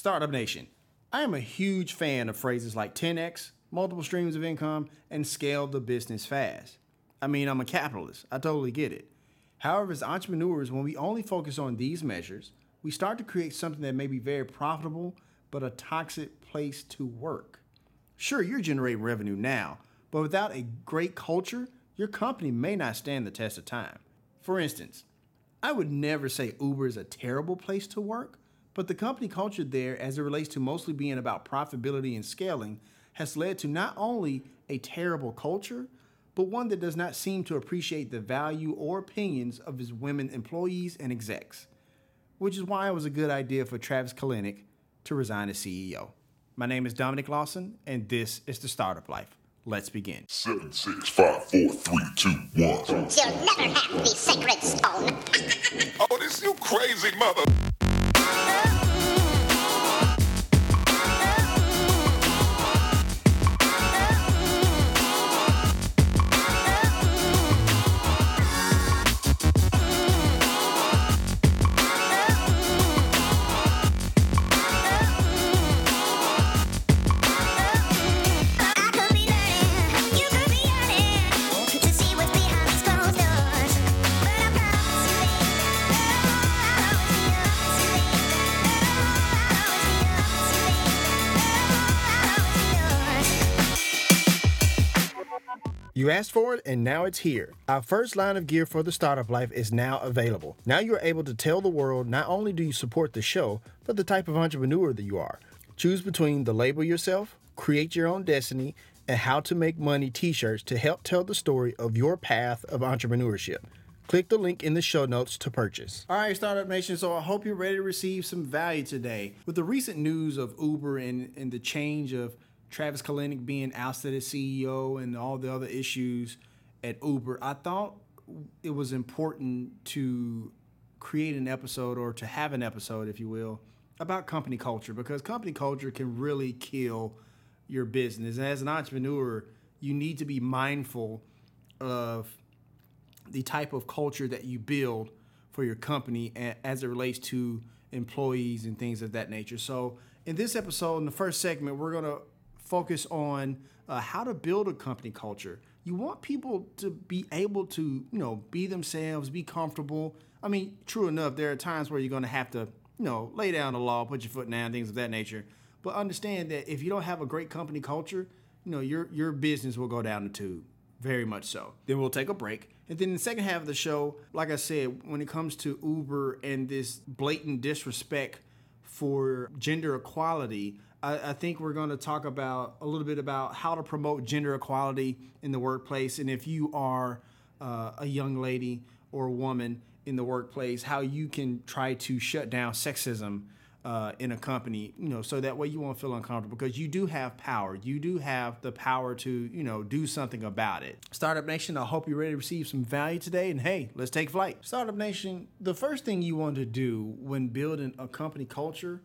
Startup Nation. I am a huge fan of phrases like 10x, multiple streams of income, and scale the business fast. I mean, I'm a capitalist. I totally get it. However, as entrepreneurs, when we only focus on these measures, we start to create something that may be very profitable, but a toxic place to work. Sure, you're generating revenue now, but without a great culture, your company may not stand the test of time. For instance, I would never say Uber is a terrible place to work, but the company culture there, as it relates to mostly being about profitability and scaling, has led to not only a terrible culture, but one that does not seem to appreciate the value or opinions of its women employees and execs. Which is why it was a good idea for Travis Kalanick to resign as CEO. My name is Dominic Lawson, and this is the Startup Life. Let's begin. Seven, six, five, four, three, two, one. You'll never have the sacred stone. Oh, this you crazy mother. You asked for it, and now it's here. Our first line of gear for the startup life is now available. Now you are able to tell the world not only do you support the show, but the type of entrepreneur that you are. Choose between the label yourself, create your own destiny, and how to make money t shirts to help tell the story of your path of entrepreneurship. Click the link in the show notes to purchase. All right, Startup Nation. So I hope you're ready to receive some value today. With the recent news of Uber and, and the change of Travis Kalanick being ousted as CEO and all the other issues at Uber, I thought it was important to create an episode or to have an episode, if you will, about company culture because company culture can really kill your business. And as an entrepreneur, you need to be mindful of the type of culture that you build for your company as it relates to employees and things of that nature. So, in this episode, in the first segment, we're going to focus on uh, how to build a company culture. You want people to be able to, you know, be themselves, be comfortable. I mean, true enough, there are times where you're going to have to, you know, lay down the law, put your foot down, things of that nature. But understand that if you don't have a great company culture, you know, your your business will go down the tube. Very much so. Then we'll take a break. And then the second half of the show, like I said, when it comes to Uber and this blatant disrespect for gender equality, I, I think we're going to talk about a little bit about how to promote gender equality in the workplace. And if you are uh, a young lady or woman in the workplace, how you can try to shut down sexism uh, in a company, you know, so that way you won't feel uncomfortable because you do have power. You do have the power to, you know, do something about it. Startup Nation, I hope you're ready to receive some value today. And hey, let's take flight. Startup Nation, the first thing you want to do when building a company culture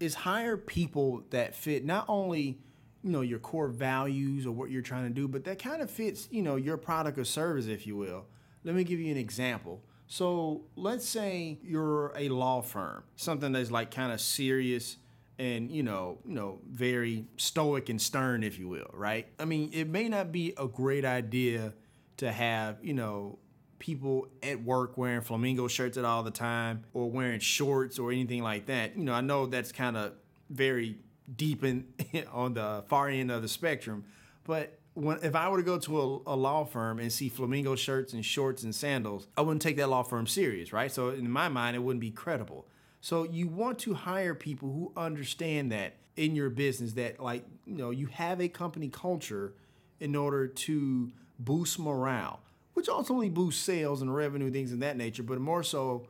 is hire people that fit not only you know your core values or what you're trying to do but that kind of fits you know your product or service if you will. Let me give you an example. So let's say you're a law firm something that's like kind of serious and you know you know very stoic and stern if you will right? I mean it may not be a great idea to have you know people at work wearing flamingo shirts at all the time or wearing shorts or anything like that. You know, I know that's kind of very deep in on the far end of the spectrum, but when if I were to go to a, a law firm and see flamingo shirts and shorts and sandals, I wouldn't take that law firm serious, right? So in my mind, it wouldn't be credible. So you want to hire people who understand that in your business that like, you know, you have a company culture in order to boost morale which ultimately boosts sales and revenue, things of that nature, but more so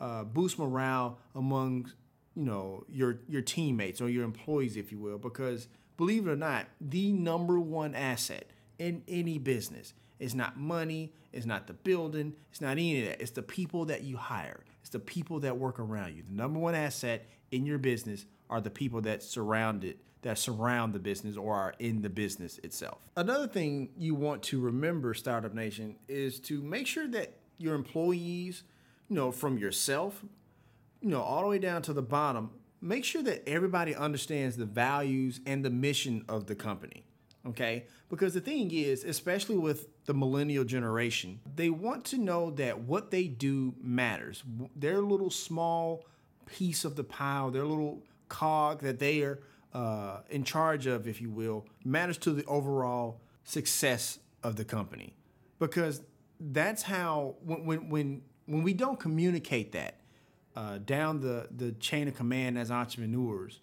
uh, boost morale among you know your your teammates or your employees, if you will, because believe it or not, the number one asset in any business is not money, it's not the building, it's not any of that. It's the people that you hire. It's the people that work around you. The number one asset in your business are the people that surround it that surround the business or are in the business itself. Another thing you want to remember, Startup Nation, is to make sure that your employees, you know, from yourself, you know, all the way down to the bottom, make sure that everybody understands the values and the mission of the company. Okay? Because the thing is, especially with the millennial generation, they want to know that what they do matters. Their little small piece of the pile, their little cog that they are uh, in charge of, if you will, matters to the overall success of the company. Because that's how when when when, when we don't communicate that uh, down the the chain of command as entrepreneurs,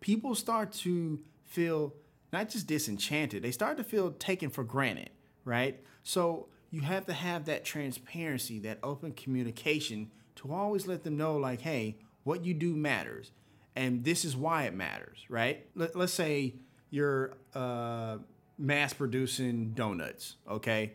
people start to feel not just disenchanted, they start to feel taken for granted, right? So you have to have that transparency, that open communication to always let them know, like, hey, what you do matters, and this is why it matters, right? Let, let's say you're uh, mass producing donuts, okay?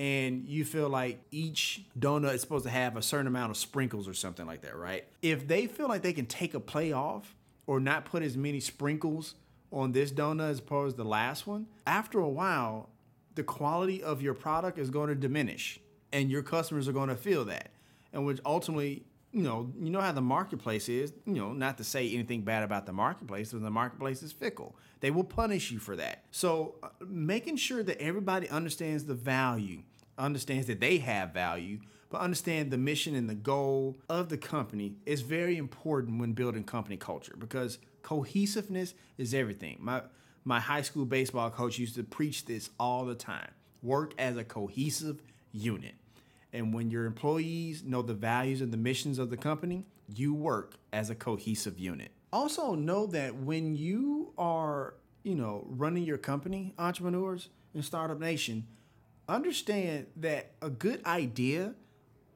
and you feel like each donut is supposed to have a certain amount of sprinkles or something like that, right? If they feel like they can take a play off or not put as many sprinkles on this donut as opposed to the last one, after a while, the quality of your product is going to diminish and your customers are going to feel that. And which ultimately, you know, you know how the marketplace is, you know, not to say anything bad about the marketplace, but the marketplace is fickle. They will punish you for that. So, uh, making sure that everybody understands the value, understands that they have value, but understand the mission and the goal of the company is very important when building company culture because cohesiveness is everything. My my high school baseball coach used to preach this all the time. Work as a cohesive unit. And when your employees know the values and the missions of the company, you work as a cohesive unit. Also know that when you are, you know, running your company, entrepreneurs in Startup Nation, understand that a good idea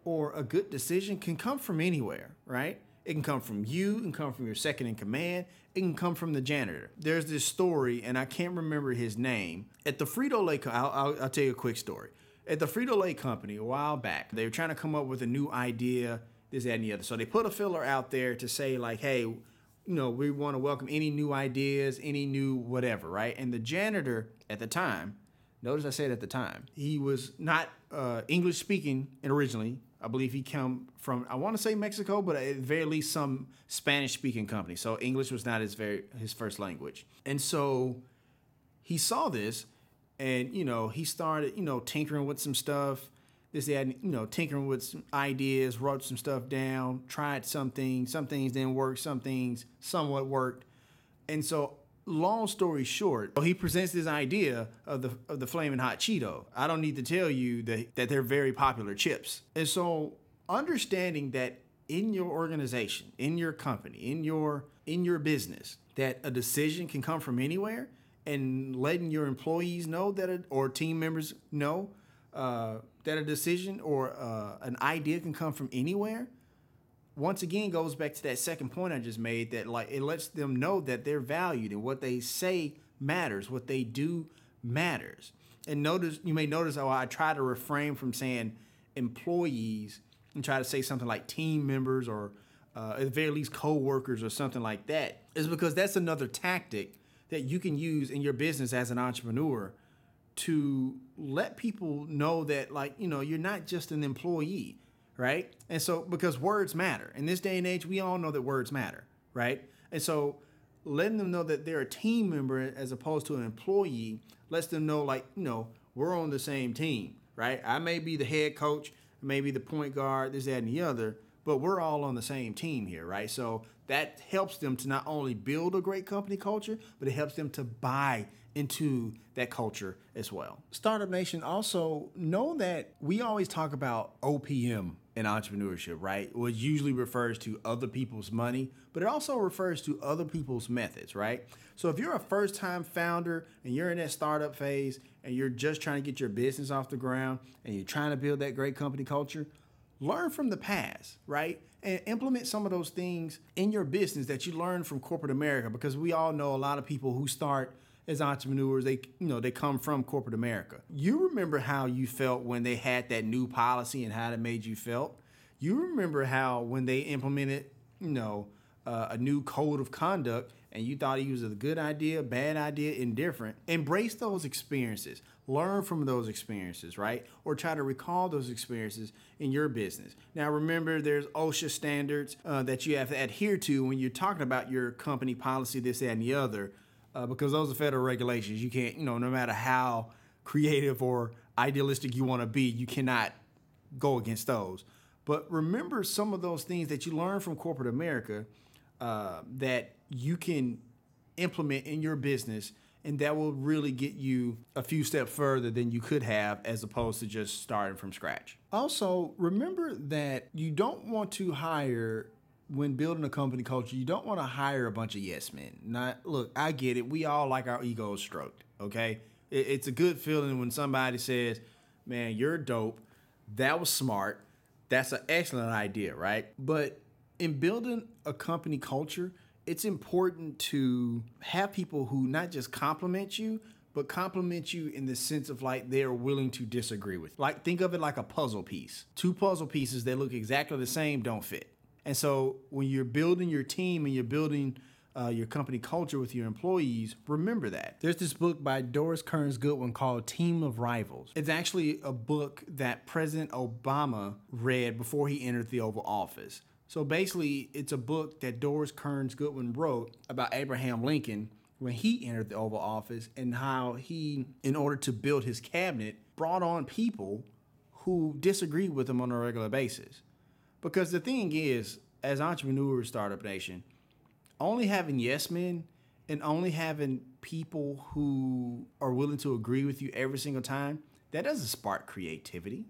or a good decision can come from anywhere, right? It can come from you, it can come from your second in command, it can come from the janitor. There's this story, and I can't remember his name. At the Frito Co- I'll, I'll, I'll tell you a quick story. At the Frito Lay Company, a while back, they were trying to come up with a new idea, this, that, and the other. So they put a filler out there to say, like, hey, you know, we want to welcome any new ideas, any new whatever, right? And the janitor at the time, notice I said at the time, he was not uh, English speaking originally. I believe he come from I want to say Mexico, but at very least some Spanish speaking company. So English was not his very his first language. And so he saw this and you know he started you know tinkering with some stuff. This and, you know tinkering with some ideas wrote some stuff down tried some things some things didn't work some things somewhat worked. And so long story short he presents this idea of the of the flaming hot cheeto. I don't need to tell you that that they're very popular chips. And so understanding that in your organization in your company in your in your business that a decision can come from anywhere and letting your employees know that it, or team members know uh, that a decision or uh, an idea can come from anywhere once again goes back to that second point I just made that like it lets them know that they're valued and what they say matters, what they do matters. And notice you may notice how I try to refrain from saying employees and try to say something like team members or uh, at the very least co-workers or something like that is because that's another tactic that you can use in your business as an entrepreneur to let people know that like you know you're not just an employee right? And so because words matter. In this day and age we all know that words matter right? And so letting them know that they're a team member as opposed to an employee lets them know like you know we're on the same team right? I may be the head coach maybe the point guard this that and the other but we're all on the same team here right so that helps them to not only build a great company culture but it helps them to buy into that culture as well. Startup Nation also know that we always talk about OPM in entrepreneurship, right? Which usually refers to other people's money, but it also refers to other people's methods, right? So if you're a first time founder and you're in that startup phase and you're just trying to get your business off the ground and you're trying to build that great company culture, learn from the past, right? And implement some of those things in your business that you learned from corporate America because we all know a lot of people who start as entrepreneurs they you know they come from corporate america you remember how you felt when they had that new policy and how it made you felt you remember how when they implemented you know uh, a new code of conduct and you thought it was a good idea, bad idea, indifferent, embrace those experiences. Learn from those experiences, right? Or try to recall those experiences in your business. Now, remember, there's OSHA standards uh, that you have to adhere to when you're talking about your company policy, this, that, and the other, uh, because those are federal regulations. You can't, you know, no matter how creative or idealistic you want to be, you cannot go against those. But remember some of those things that you learn from corporate America uh, that you can implement in your business, and that will really get you a few steps further than you could have as opposed to just starting from scratch. Also, remember that you don't want to hire when building a company culture, you don't want to hire a bunch of yes men. Not look, I get it. We all like our egos stroked. Okay, it, it's a good feeling when somebody says, "Man, you're dope. That was smart. That's an excellent idea, right?" But in building a company culture, it's important to have people who not just compliment you, but compliment you in the sense of like they are willing to disagree with. Like think of it like a puzzle piece. Two puzzle pieces that look exactly the same don't fit. And so when you're building your team and you're building uh, your company culture with your employees, remember that. There's this book by Doris Kearns Goodwin called Team of Rivals. It's actually a book that President Obama read before he entered the Oval Office. So basically, it's a book that Doris Kearns Goodwin wrote about Abraham Lincoln when he entered the Oval Office and how he, in order to build his cabinet, brought on people who disagreed with him on a regular basis. Because the thing is, as entrepreneurs, Startup Nation, only having yes men and only having people who are willing to agree with you every single time, that doesn't spark creativity.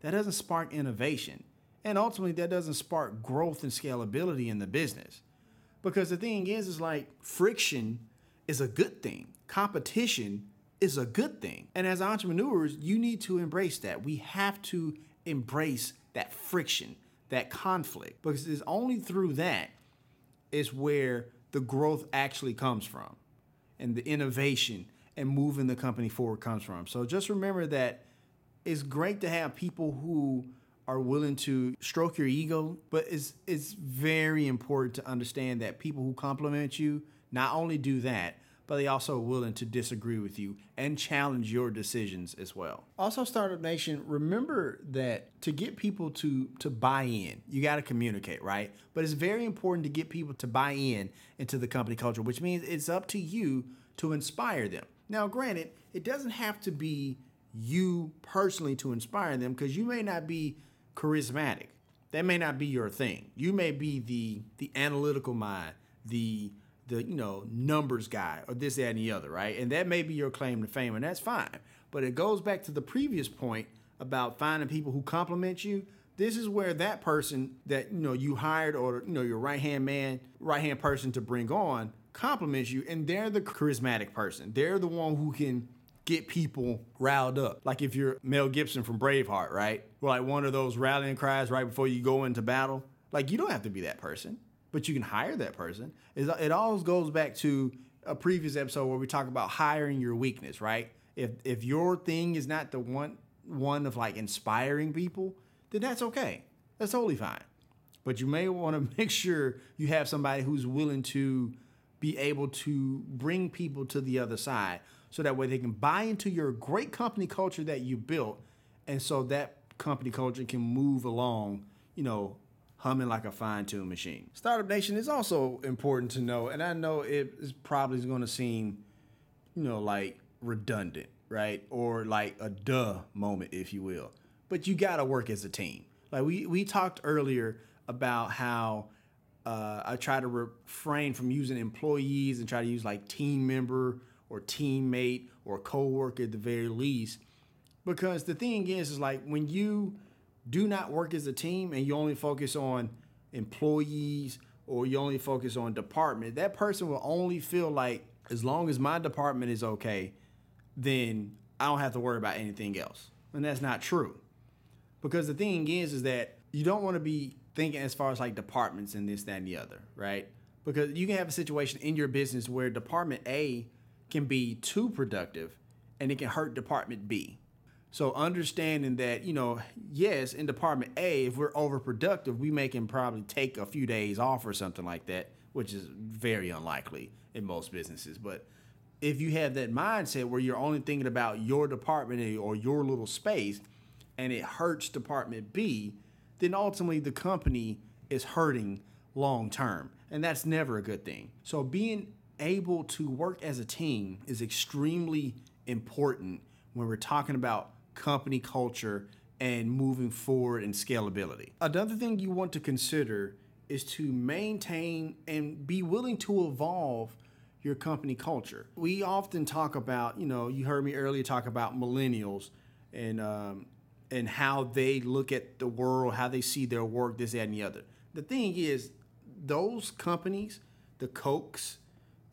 That doesn't spark innovation. And ultimately, that doesn't spark growth and scalability in the business. Because the thing is, is like friction is a good thing. Competition is a good thing. And as entrepreneurs, you need to embrace that. We have to embrace that friction, that conflict, because it's only through that is where the growth actually comes from and the innovation and moving the company forward comes from. So just remember that it's great to have people who are willing to stroke your ego, but it's it's very important to understand that people who compliment you not only do that, but they also are willing to disagree with you and challenge your decisions as well. Also, Startup Nation, remember that to get people to to buy in, you got to communicate, right? But it's very important to get people to buy in into the company culture, which means it's up to you to inspire them. Now, granted, it doesn't have to be you personally to inspire them because you may not be charismatic. That may not be your thing. You may be the the analytical mind, the the you know numbers guy, or this, that, and the other, right? And that may be your claim to fame, and that's fine. But it goes back to the previous point about finding people who compliment you. This is where that person that you know you hired or you know your right hand man, right hand person to bring on compliments you, and they're the charismatic person. They're the one who can get people riled up. Like if you're Mel Gibson from Braveheart, right? Or like one of those rallying cries right before you go into battle. Like you don't have to be that person, but you can hire that person. It, always goes back to a previous episode where we talk about hiring your weakness, right? If if your thing is not the one one of like inspiring people, then that's okay. That's totally fine. But you may want to make sure you have somebody who's willing to be able to bring people to the other side so that way they can buy into your great company culture that you built and so that company culture can move along, you know, humming like a fine-tuned machine. Startup Nation is also important to know, and I know it is probably going to seem, you know, like redundant, right? Or like a duh moment, if you will. But you got to work as a team. Like we we talked earlier about how uh, I try to refrain from using employees and try to use like team member or teammate or coworker at the very least. Because the thing is, is like when you do not work as a team and you only focus on employees or you only focus on department, that person will only feel like as long as my department is okay, then I don't have to worry about anything else. And that's not true. Because the thing is, is that you don't want to be thinking as far as like departments and this, that, and the other, right? Because you can have a situation in your business where department A can be too productive and it can hurt department B. So understanding that, you know, yes, in department A, if we're overproductive, we may can probably take a few days off or something like that, which is very unlikely in most businesses. But if you have that mindset where you're only thinking about your department or your little space and it hurts department B, then ultimately the company is hurting long term. And that's never a good thing. So being able to work as a team is extremely important when we're talking about company culture and moving forward and scalability. Another thing you want to consider is to maintain and be willing to evolve your company culture. We often talk about, you know, you heard me earlier talk about millennials and um, and how they look at the world, how they see their work, this, that, and the other. The thing is, those companies, the Cokes,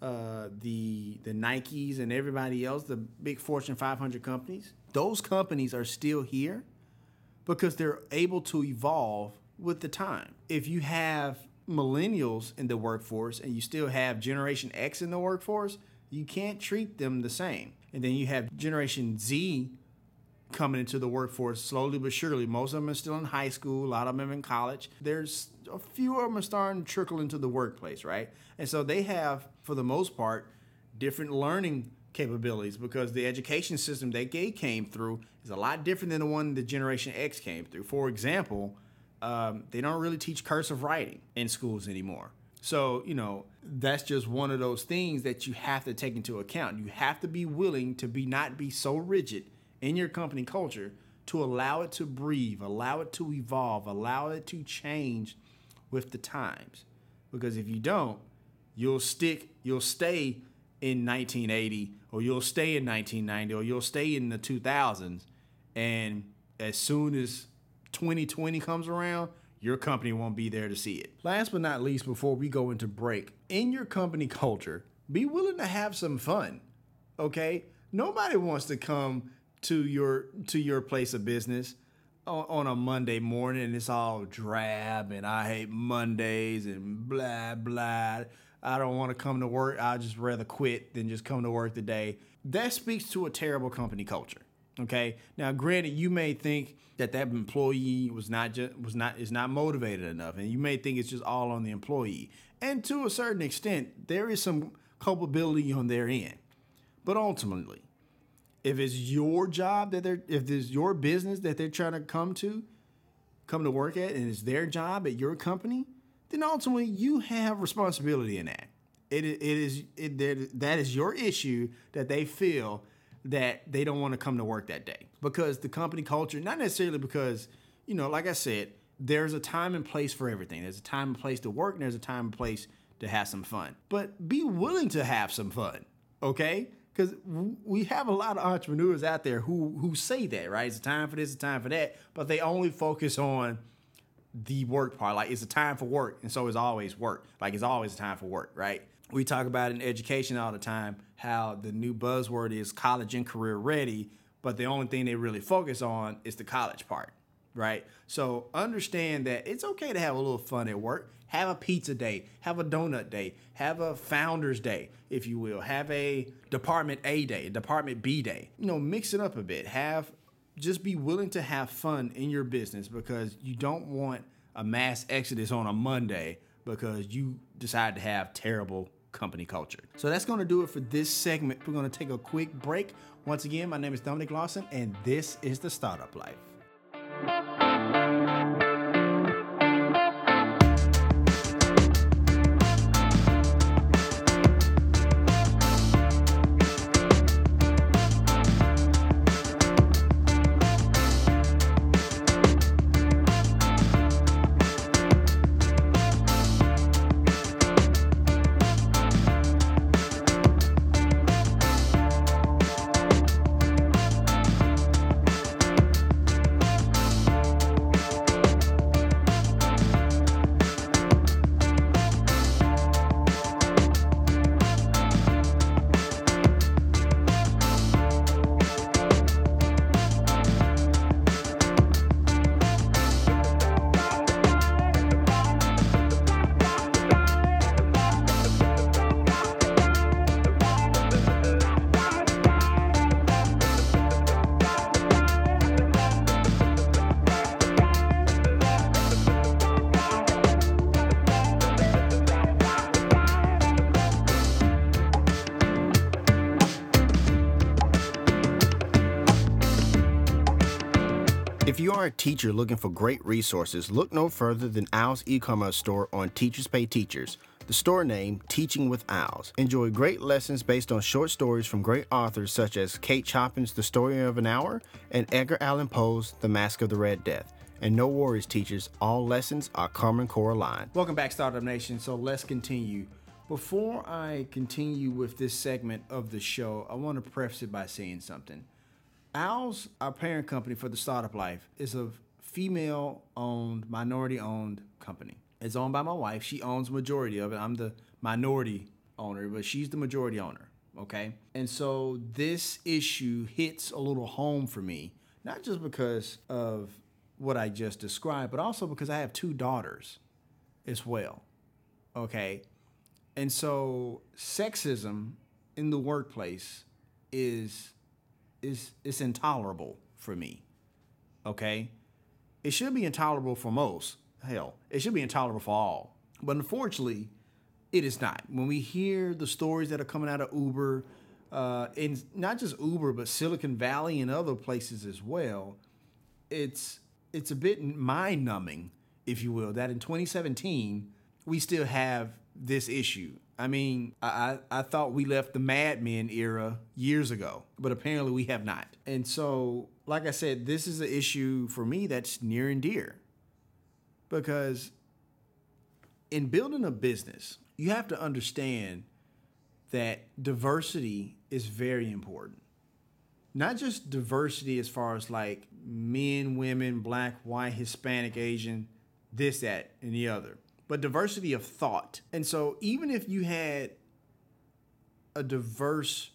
uh, the the Nikes, and everybody else, the big Fortune 500 companies, those companies are still here because they're able to evolve with the time. If you have millennials in the workforce and you still have Generation X in the workforce, you can't treat them the same. And then you have Generation Z coming into the workforce slowly but surely. Most of them are still in high school, a lot of them in college. There's a few of them are starting to trickle into the workplace, right? And so they have, for the most part, different learning capabilities because the education system that they came through is a lot different than the one that Generation X came through. For example, um, they don't really teach cursive writing in schools anymore. So, you know, that's just one of those things that you have to take into account. You have to be willing to be not be so rigid in your company culture to allow it to breathe, allow it to evolve, allow it to change with the times. Because if you don't, you'll stick, you'll stay in 1980 or you'll stay in 1990 or you'll stay in the 2000s and as soon as 2020 comes around, your company won't be there to see it. Last but not least, before we go into break, in your company culture, be willing to have some fun. Okay? Nobody wants to come to your to your place of business on, a Monday morning and it's all drab and I hate Mondays and blah blah. I don't want to come to work. I'd just rather quit than just come to work today. That speaks to a terrible company culture. Okay. Now, granted, you may think that that employee was not just was not is not motivated enough, and you may think it's just all on the employee. And to a certain extent, there is some culpability on their end. But ultimately, if it's your job that they're if it's your business that they're trying to come to, come to work at, and it's their job at your company, then ultimately you have responsibility in that. It, it is it, that is your issue that they feel that they don't want to come to work that day because the company culture, not necessarily because you know, like I said, there's a time and place for everything. There's a time and place to work, and there's a time and place to have some fun. But be willing to have some fun, okay? Because we have a lot of entrepreneurs out there who who say that, right? It's a time for this, it's a time for that, but they only focus on the work part. Like it's a time for work, and so it's always work. Like it's always a time for work, right? We talk about in education all the time how the new buzzword is college and career ready, but the only thing they really focus on is the college part, right? So understand that it's okay to have a little fun at work. Have a pizza day, have a donut day, have a founders day, if you will. Have a department A day, department B day. You know, mix it up a bit. Have just be willing to have fun in your business because you don't want a mass exodus on a Monday because you decide to have terrible company culture. So that's going to do it for this segment. We're going to take a quick break. Once again, my name is Dominic Lawson, and this is the Startup Life. You are a teacher looking for great resources, look no further than Owl's e-commerce store on Teachers Pay Teachers. The store name, Teaching with Owls. Enjoy great lessons based on short stories from great authors such as Kate Chopin's The Story of an Hour and Edgar Allan Poe's The Masque of the Red Death. And no worries, teachers, all lessons are Common Core aligned. Welcome back, Startup Nation. So let's continue. Before I continue with this segment of the show, I want to preface it by saying something. Owls, our parent company for the startup life, is a female owned, minority owned company. It's owned by my wife. She owns majority of it. I'm the minority owner, but she's the majority owner. Okay. And so this issue hits a little home for me, not just because of what I just described, but also because I have two daughters as well. Okay. And so sexism in the workplace is is is intolerable for me. Okay? It should be intolerable for most. Hell, it should be intolerable for all. But unfortunately, it is not. When we hear the stories that are coming out of Uber, uh, and not just Uber, but Silicon Valley and other places as well, it's it's a bit mind numbing, if you will, that in 2017 we still have this issue. I mean, I, I, I thought we left the Mad Men era years ago, but apparently we have not. And so, like I said, this is an issue for me that's near and dear because in building a business, you have to understand that diversity is very important. Not just diversity as far as like men, women, black, white, Hispanic, Asian, this, that, and the other, but diversity of thought. And so even if you had a diverse,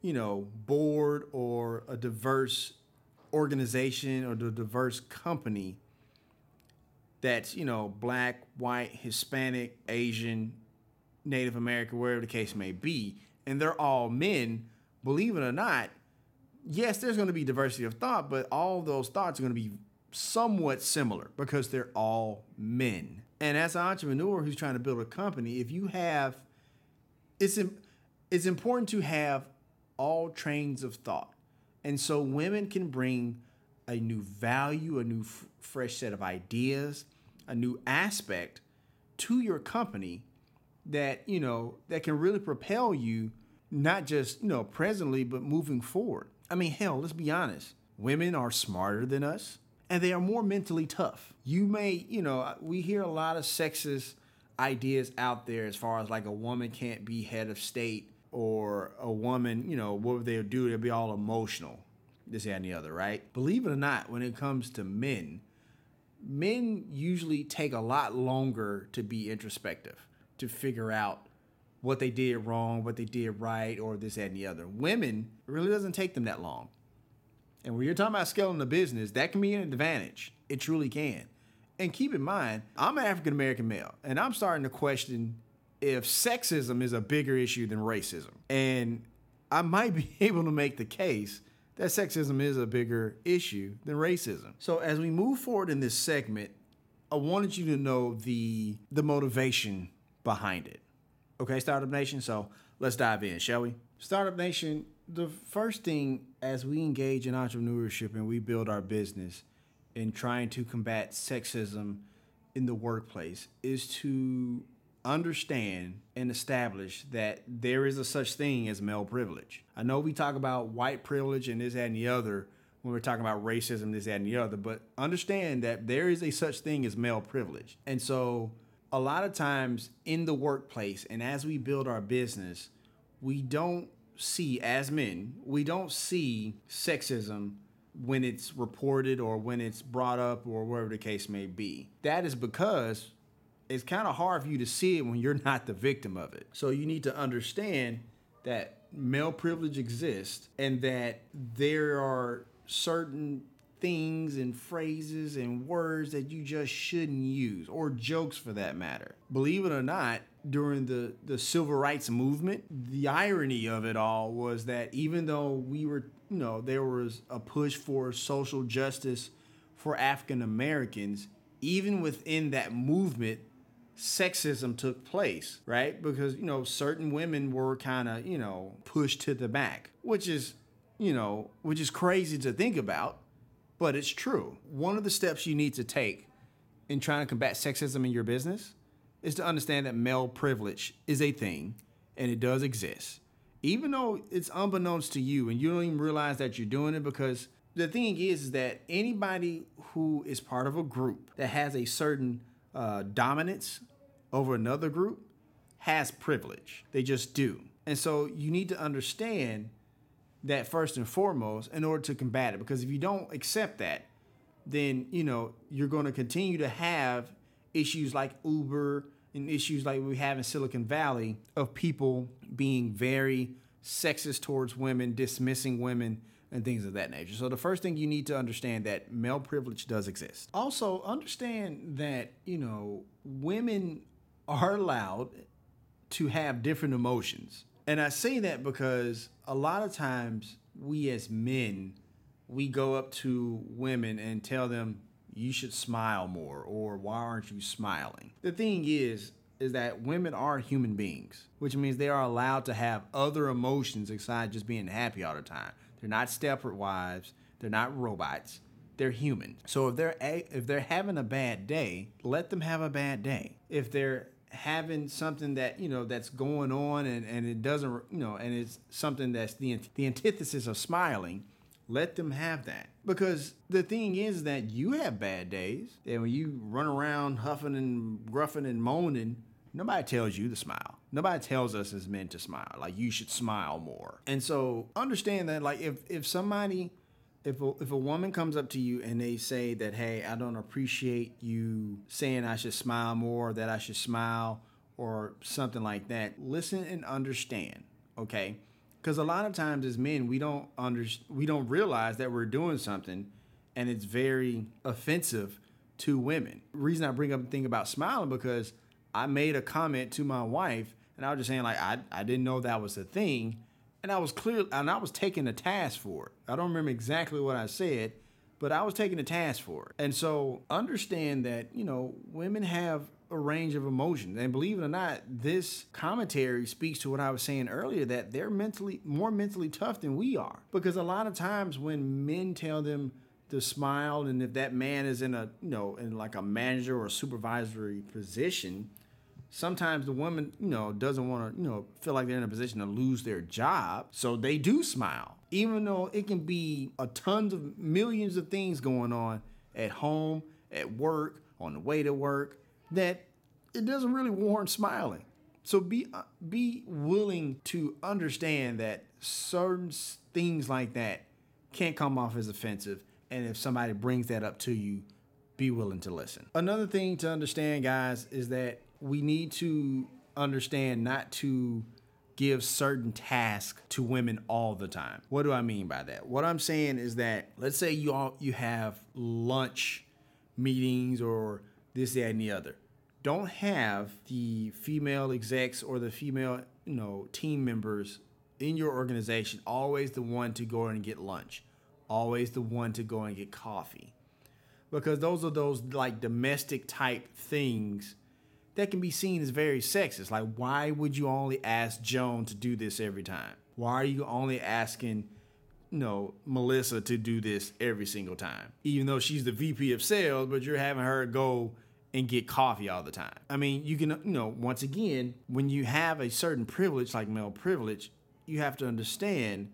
you know, board or a diverse organization or the diverse company, that's you know black, white, Hispanic, Asian, Native American, wherever the case may be, and they're all men. Believe it or not, yes, there's going to be diversity of thought, but all those thoughts are going to be somewhat similar because they're all men. And as an entrepreneur who's trying to build a company, if you have, it's it's important to have all trains of thought, and so women can bring a new value, a new f- fresh set of ideas, a new aspect to your company that you know that can really propel you not just you know presently but moving forward. I mean hell let's be honest. Women are smarter than us and they are more mentally tough you may you know we hear a lot of sexist ideas out there as far as like a woman can't be head of state or a woman you know what would they'll do they'll be all emotional this and the other right believe it or not when it comes to men men usually take a lot longer to be introspective, to figure out what they did wrong, what they did right, or this, that, and the other. Women, really doesn't take them that long. And when you're talking about scaling the business, that can be an advantage. It truly can. And keep in mind, I'm an African American male, and I'm starting to question if sexism is a bigger issue than racism. And I might be able to make the case that sexism is a bigger issue than racism. So as we move forward in this segment, I wanted you to know the the motivation behind it. Okay, Startup Nation. So let's dive in, shall we? Startup Nation, the first thing as we engage in entrepreneurship and we build our business in trying to combat sexism in the workplace is to understand and establish that there is a such thing as male privilege. I know we talk about white privilege and this, that, and the other when we're talking about racism, this, that, and the other, but understand that there is a such thing as male privilege. And so a lot of times in the workplace and as we build our business, we don't see as men, we don't see sexism when it's reported or when it's brought up or wherever the case may be. That is because it's kind of hard for you to see it when you're not the victim of it. So you need to understand that male privilege exists and that there are certain things and phrases and words that you just shouldn't use or jokes for that matter. Believe it or not, during the the civil rights movement, the irony of it all was that even though we were, you know, there was a push for social justice for African Americans, even within that movement, sexism took place, right? Because, you know, certain women were kind of, you know, pushed to the back, which is, you know, which is crazy to think about but it's true. One of the steps you need to take in trying to combat sexism in your business is to understand that male privilege is a thing and it does exist. Even though it's unbeknownst to you and you don't even realize that you're doing it because the thing is, is that anybody who is part of a group that has a certain uh, dominance over another group has privilege. They just do. And so you need to understand that first and foremost in order to combat it. Because if you don't accept that, then you know you're going to continue to have issues like Uber and issues like we have in Silicon Valley of people being very sexist towards women, dismissing women, and things of that nature. So the first thing you need to understand that male privilege does exist. Also, understand that you know women are allowed to have different emotions. And I say that because a lot of times we as men, we go up to women and tell them, you should smile more, or why aren't you smiling? The thing is, is that women are human beings, which means they are allowed to have other emotions aside just being happy all the time. They're not Stepford wives, they're not robots. They're human. So if they're a, if they're having a bad day, let them have a bad day. If they're having something that you know that's going on and, and it doesn't you know and it's something that's the the antithesis of smiling let them have that. Because the thing is that you have bad days and when you run around huffing and gruffing and moaning nobody tells you to smile. Nobody tells us as men to smile like you should smile more. And so understand that like if if somebody if a, if a woman comes up to you and they say that hey i don't appreciate you saying i should smile more that i should smile or something like that listen and understand okay? Because a lot of times as men we don't under we don't realize that we're doing something and it's very offensive to women. The reason i bring up the thing about smiling because i made a comment to my wife and i was just saying like i, I didn't know that was a thing and I was clear, and I was taking a task for it. I don't remember exactly what I said, but I was taking a task for it. And so understand that, you know, women have a range of emotions. And believe it or not, this commentary speaks to what I was saying earlier that they're mentally more mentally tough than we are. Because a lot of times when men tell them to smile and if that man is in a, you know, in like a manager or supervisory position, sometimes the woman, you know, doesn't want to, you know, feel like they're in a position to lose their job. So they do smile, even though it can be a tons of millions of things going on at home, at work, on the way to work, that it doesn't really warrant smiling. So be uh, be willing to understand that certain things like that can't come off as offensive, and if somebody brings that up to you, be willing to listen. Another thing to understand, guys, is that we need to understand not to give certain tasks to women all the time. What do I mean by that? What I'm saying is that let's say you all you have lunch meetings or this, that, and the other. Don't have the female execs or the female, you know, team members in your organization always the one to go and get lunch, always the one to go and get coffee because those are those like domestic type things that can be seen as very sexist. Like, why would you only ask Joan to do this every time? Why are you only asking, you know, Melissa to do this every single time? Even though she's the VP of sales, but you're having her go and get coffee all the time. I mean, you can, you know, once again, when you have a certain privilege like male privilege, you have to understand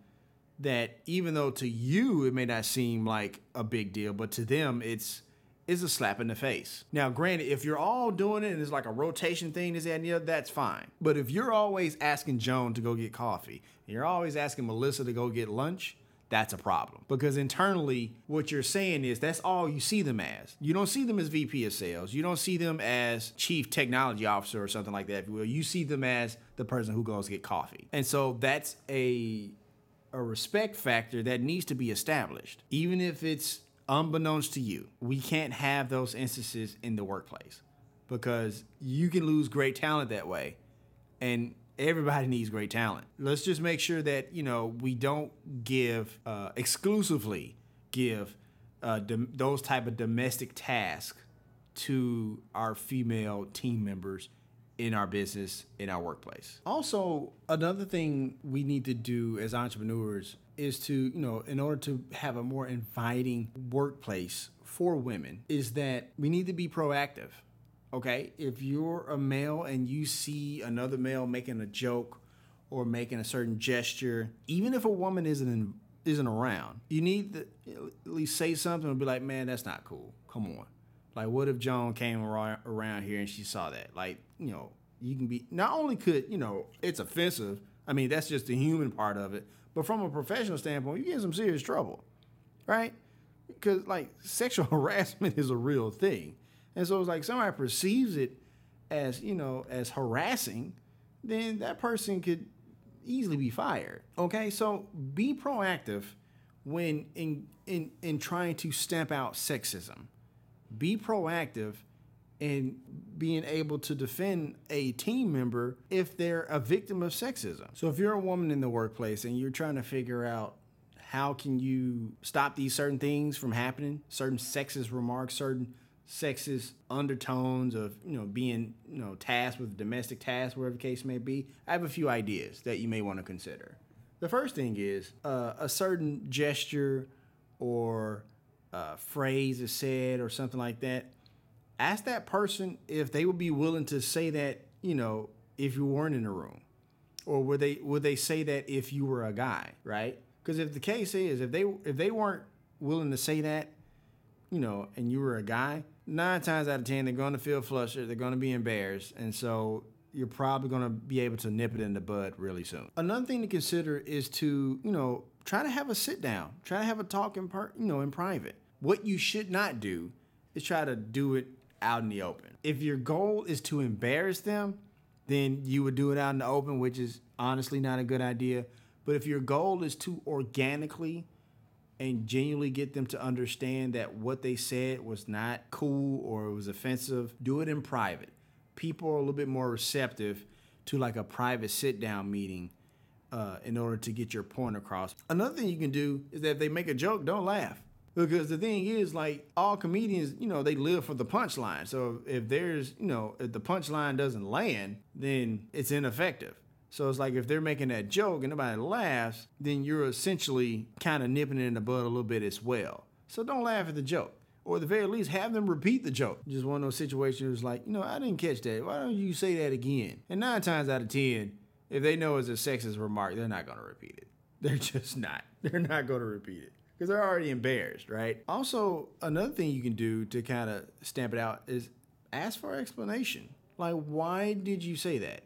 that even though to you it may not seem like a big deal, but to them it's it's a slap in the face. Now, granted, if you're all doing it and it's like a rotation thing, this that, the other, that's fine. But if you're always asking Joan to go get coffee, and you're always asking Melissa to go get lunch, that's a problem. Because internally, what you're saying is that's all you see them as. You don't see them as VP of sales. You don't see them as chief technology officer or something like that, if you will. You see them as the person who goes get coffee. And so that's a a respect factor that needs to be established, even if it's unbeknownst to you. We can't have those instances in the workplace because you can lose great talent that way. And everybody needs great talent. Let's just make sure that, you know, we don't give uh, exclusively give uh, dom- those type of domestic tasks to our female team members in our business, in our workplace. Also, another thing we need to do as entrepreneurs is to, you know, in order to have a more inviting workplace for women, is that we need to be proactive. Okay? If you're a male and you see another male making a joke or making a certain gesture, even if a woman isn't in, isn't around, you need to at least say something and be like, "Man, that's not cool. Come on." Like, what if Joan came around, here and she saw that? Like, you know, you can be not only could you know it's offensive. I mean, that's just the human part of it. But from a professional standpoint, you get in some serious trouble, right? Because like sexual harassment is a real thing, and so it's like somebody perceives it as you know as harassing, then that person could easily be fired. Okay, so be proactive when in in in trying to stamp out sexism be proactive in being able to defend a team member if they're a victim of sexism. So if you're a woman in the workplace and you're trying to figure out how can you stop these certain things from happening, certain sexist remarks, certain sexist undertones of, you know, being, you know, tasked with domestic tasks, whatever the case may be, I have a few ideas that you may want to consider. The first thing is uh, a certain gesture or phrase is said or something like that, ask that person if they would be willing to say that, you know, if you weren't in the room. Or would they would they say that if you were a guy, right? Because if the case is if they if they weren't willing to say that, you know, and you were a guy, nine times out of ten they're going to feel flustered, they're going to be embarrassed, and so you're probably going to be able to nip it in the bud really soon. Another thing to consider is to, you know, try to have a sit down, try to have a talk in part, you know, in private. What you should not do is try to do it out in the open. If your goal is to embarrass them, then you would do it out in the open, which is honestly not a good idea. But if your goal is to organically and genuinely get them to understand that what they said was not cool or it was offensive, do it in private. People are a little bit more receptive to like a private sit down meeting uh, in order to get your point across. Another thing you can do is that if they make a joke, don't laugh. Because the thing is, like all comedians, you know, they live for the punchline. So if there's, you know, if the punchline doesn't land, then it's ineffective. So it's like if they're making that joke and nobody laughs, then you're essentially kind of nipping it in the bud a little bit as well. So don't laugh at the joke. Or at the very least, have them repeat the joke. Just one of those situations like, you know, I didn't catch that. Why don't you say that again? And nine times out of ten, if they know it's a sexist remark, they're not going to repeat it. They're just not. They're not going to repeat it because they're already embarrassed, right? Also, another thing you can do to kind of stamp it out is ask for explanation. Like, why did you say that?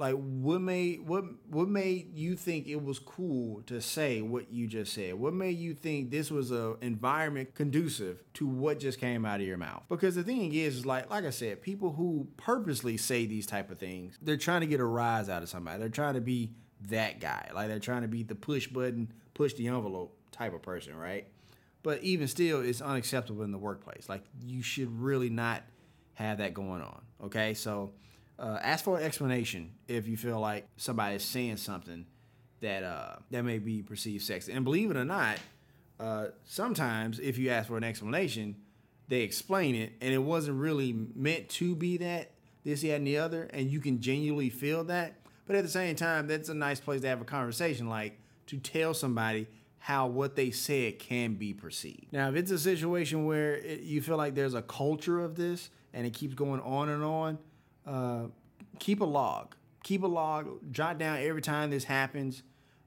Like, what made what what made you think it was cool to say what you just said? What made you think this was a environment conducive to what just came out of your mouth? Because the thing is, is like like I said, people who purposely say these type of things, they're trying to get a rise out of somebody. They're trying to be that guy. Like they're trying to be the push button, push the envelope type of person, right? But even still, it's unacceptable in the workplace. Like you should really not have that going on. Okay, so uh, ask for an explanation if you feel like somebody is saying something that uh, that may be perceived sexist. And believe it or not, uh, sometimes if you ask for an explanation, they explain it, and it wasn't really meant to be that this, that, and the other, and you can genuinely feel that. But at the same time, that's a nice place to have a conversation, like to tell somebody how what they said can be perceived. Now, if it's a situation where it, you feel like there's a culture of this and it keeps going on and on, uh, keep a log. Keep a log. Jot down every time this happens.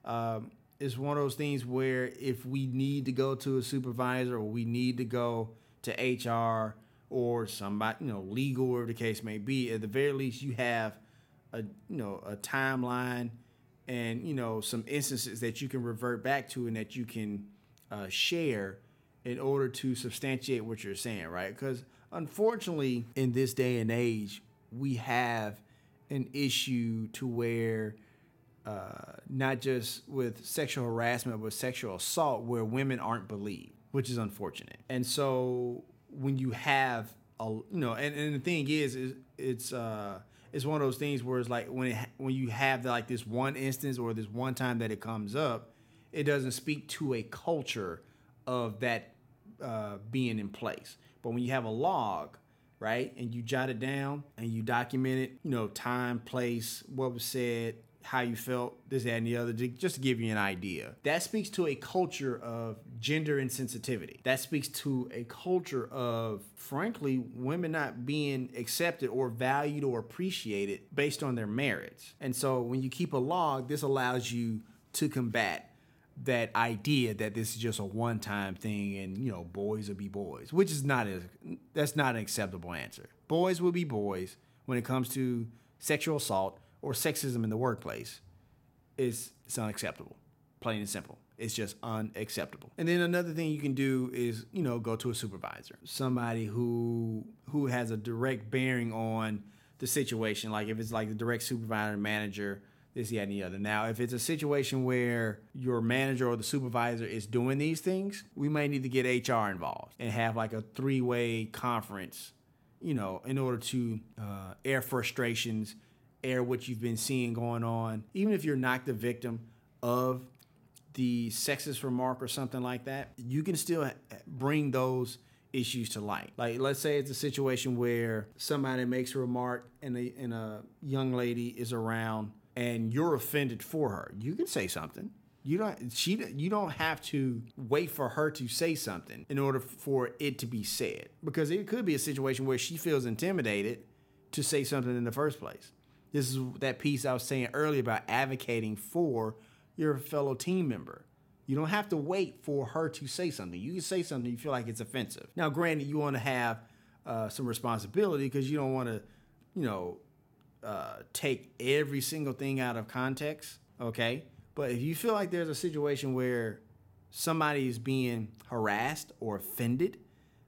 Um, it's one of those things where if we need to go to a supervisor or we need to go to HR or somebody, you know, legal, whatever the case may be, at the very least, you have a you know a timeline and you know some instances that you can revert back to and that you can uh, share in order to substantiate what you're saying, right? Because unfortunately, in this day and age, we have an issue to where uh, not just with sexual harassment, but sexual assault, where women aren't believed, which is unfortunate. And so when you have a, you know, and, and the thing is, is it's uh, it's one of those things where it's like when it when you have like this one instance or this one time that it comes up, it doesn't speak to a culture of that uh, being in place. But when you have a log, right? And you jot it down and you document it, you know, time, place, what was said, how you felt, this, that, and the other, just to give you an idea. That speaks to a culture of gender insensitivity. That speaks to a culture of, frankly, women not being accepted or valued or appreciated based on their merits. And so when you keep a log, this allows you to combat that idea that this is just a one-time thing and you know boys will be boys which is not a that's not an acceptable answer. Boys will be boys when it comes to sexual assault or sexism in the workplace. Is it's unacceptable plain and simple. It's just unacceptable. And then another thing you can do is you know go to a supervisor somebody who who has a direct bearing on the situation. Like if it's like the direct supervisor manager this, that, and the other. Now, if it's a situation where your manager or the supervisor is doing these things, we may need to get HR involved and have like a three way conference, you know, in order to uh, air frustrations, air what you've been seeing going on. Even if you're not the victim of the sexist remark or something like that, you can still bring those issues to light. Like, let's say it's a situation where somebody makes a remark and a, and a young lady is around and you're offended for her. You can say something. You don't. She. You don't have to wait for her to say something in order for it to be said. Because it could be a situation where she feels intimidated to say something in the first place. This is that piece I was saying earlier about advocating for your fellow team member. You don't have to wait for her to say something. You can say something you feel like it's offensive. Now, granted, you want to have uh, some responsibility because you don't want to, you know, uh, take every single thing out of context. Okay, but if you feel like there's a situation where somebody is being harassed or offended,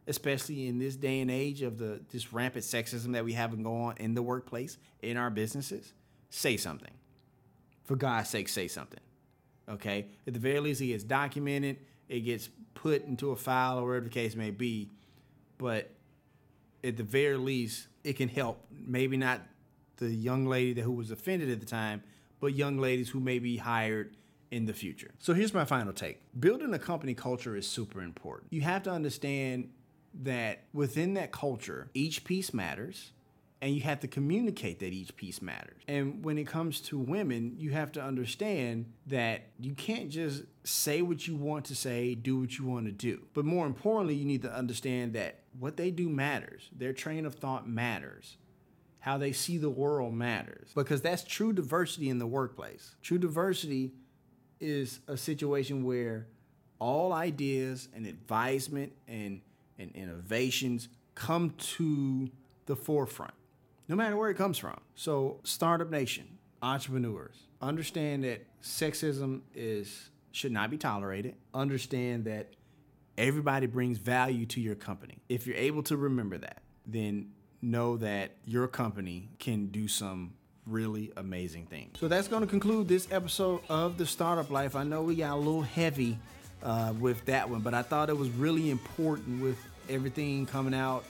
especially in this day and age of the this rampant sexism that we have going on in the workplace, in our businesses, say something. For God's sake, say something. Okay? At the very least, it gets documented, it gets put into a file or whatever the case may be. But at the very least, it can help. Maybe not the young lady that who was offended at the time, but young ladies who may be hired in the future. So here's my final take. Building a company culture is super important. You have to understand that within that culture, each piece matters and you have to communicate that each piece matters. And when it comes to women, you have to understand that you can't just say what you want to say, do what you want to do. But more importantly, you need to understand that what they do matters. Their train of thought matters. How they see the world matters. Because that's true diversity in the workplace. True diversity is a situation where all ideas and advisement and, and innovations come to the forefront, no matter where it comes from. So, Startup Nation, entrepreneurs, understand that sexism is should not be tolerated. Understand that everybody brings value to your company. If you're able to remember that, then know that your company can do some really amazing things. So that's going to conclude this episode of the Startup Life. I know we got a little heavy uh, with that one, but I thought it was really important with everything coming out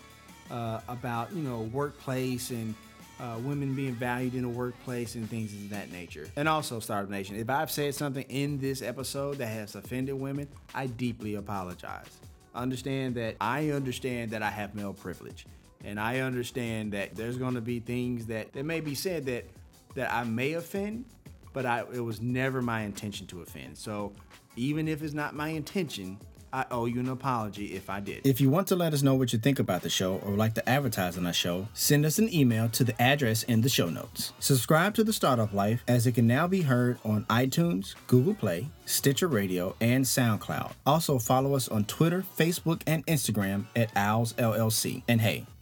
uh, about you know workplace and uh, women being valued in the workplace and things of that nature. And also, Startup Nation, if I've said something in this episode that has offended women, I deeply apologize. Understand that I understand that I have male privilege. And I understand that there's going to be things that, that may be said that that I may offend, but I, it was never my intention to offend. So even if it's not my intention, I owe you an apology if I did. If you want to let us know what you think about the show or would like to advertise on our show, send us an email to the address in the show notes. Subscribe to The Startup Life as it can now be heard on iTunes, Google Play, Stitcher Radio, and SoundCloud. Also follow us on Twitter, Facebook, and Instagram at Owls LLC. And hey,